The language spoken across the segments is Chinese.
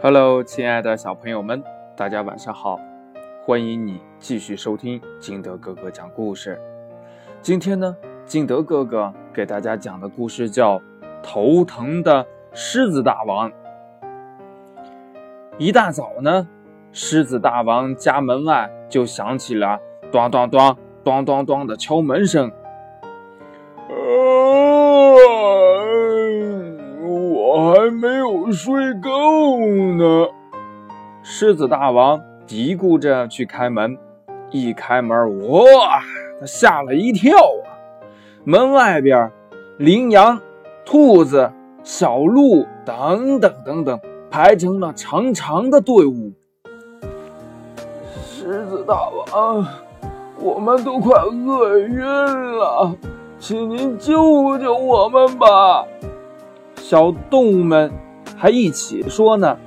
Hello，亲爱的小朋友们，大家晚上好！欢迎你继续收听金德哥哥讲故事。今天呢，金德哥哥给大家讲的故事叫《头疼的狮子大王》。一大早呢，狮子大王家门外就响起了“咚咚咚、咚咚咚”的敲门声。我还没有睡够呢。狮子大王嘀咕着去开门，一开门，哇，他吓了一跳啊！门外边，羚羊、兔子、小鹿等等等等，排成了长长的队伍。狮子大王，我们都快饿晕了，请您救救我们吧！小动物们还一起说呢：“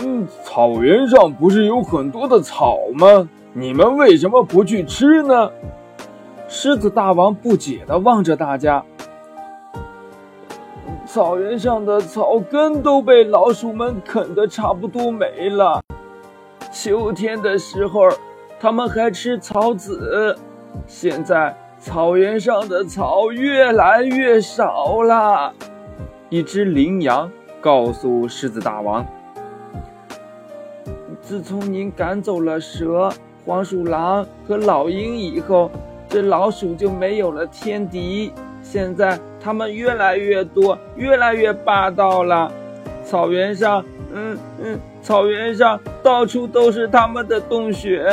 嗯，草原上不是有很多的草吗？你们为什么不去吃呢？”狮子大王不解地望着大家：“草原上的草根都被老鼠们啃得差不多没了。秋天的时候，它们还吃草籽。现在……”草原上的草越来越少了。一只羚羊告诉狮子大王：“自从您赶走了蛇、黄鼠狼和老鹰以后，这老鼠就没有了天敌。现在它们越来越多，越来越霸道了。草原上，嗯嗯，草原上到处都是它们的洞穴。”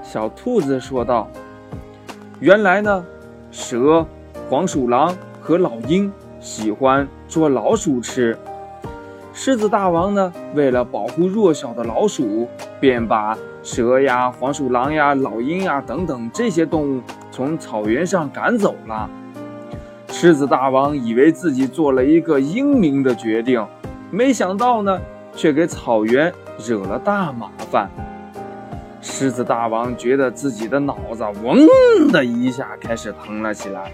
小兔子说道。原来呢，蛇、黄鼠狼和老鹰喜欢捉老鼠吃。狮子大王呢，为了保护弱小的老鼠，便把蛇呀、黄鼠狼呀、老鹰呀等等这些动物从草原上赶走了。狮子大王以为自己做了一个英明的决定，没想到呢，却给草原惹了大麻烦。狮子大王觉得自己的脑子嗡的一下开始疼了起来。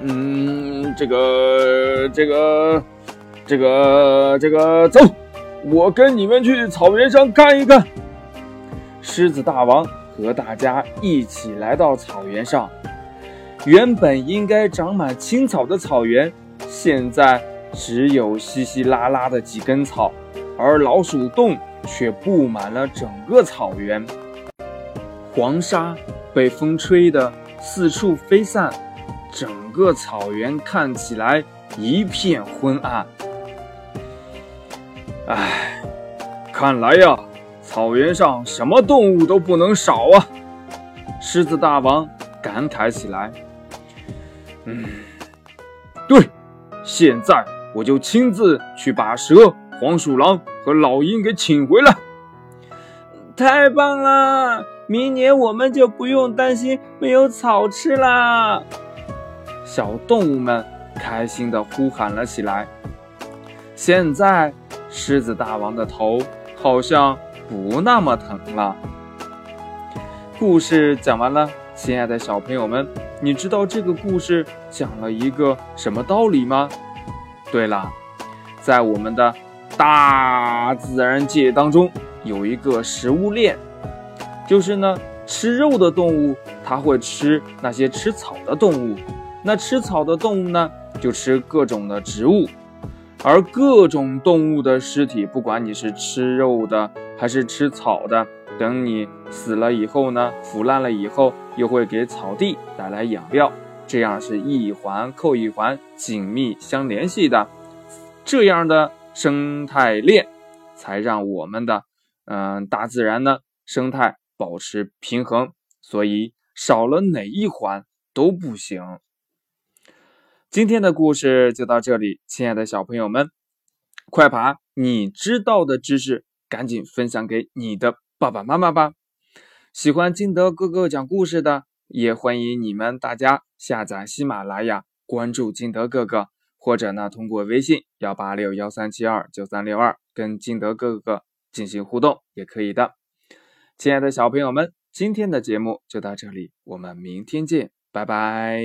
嗯，这个，这个，这个，这个，走，我跟你们去草原上看一看。狮子大王和大家一起来到草原上。原本应该长满青草的草原，现在只有稀稀拉拉的几根草，而老鼠洞。却布满了整个草原，黄沙被风吹得四处飞散，整个草原看起来一片昏暗。唉，看来呀，草原上什么动物都不能少啊！狮子大王感慨起来。嗯，对，现在我就亲自去把蛇。黄鼠狼和老鹰给请回来，太棒了！明年我们就不用担心没有草吃啦！小动物们开心地呼喊了起来。现在，狮子大王的头好像不那么疼了。故事讲完了，亲爱的小朋友们，你知道这个故事讲了一个什么道理吗？对了，在我们的。大自然界当中有一个食物链，就是呢，吃肉的动物它会吃那些吃草的动物，那吃草的动物呢就吃各种的植物，而各种动物的尸体，不管你是吃肉的还是吃草的，等你死了以后呢，腐烂了以后，又会给草地带来养料，这样是一环扣一环，紧密相联系的，这样的。生态链才让我们的嗯大自然呢生态保持平衡，所以少了哪一环都不行。今天的故事就到这里，亲爱的小朋友们，快把你知道的知识赶紧分享给你的爸爸妈妈吧。喜欢金德哥哥讲故事的，也欢迎你们大家下载喜马拉雅，关注金德哥哥。或者呢，通过微信幺八六幺三七二九三六二跟金德哥哥进行互动也可以的。亲爱的小朋友们，今天的节目就到这里，我们明天见，拜拜。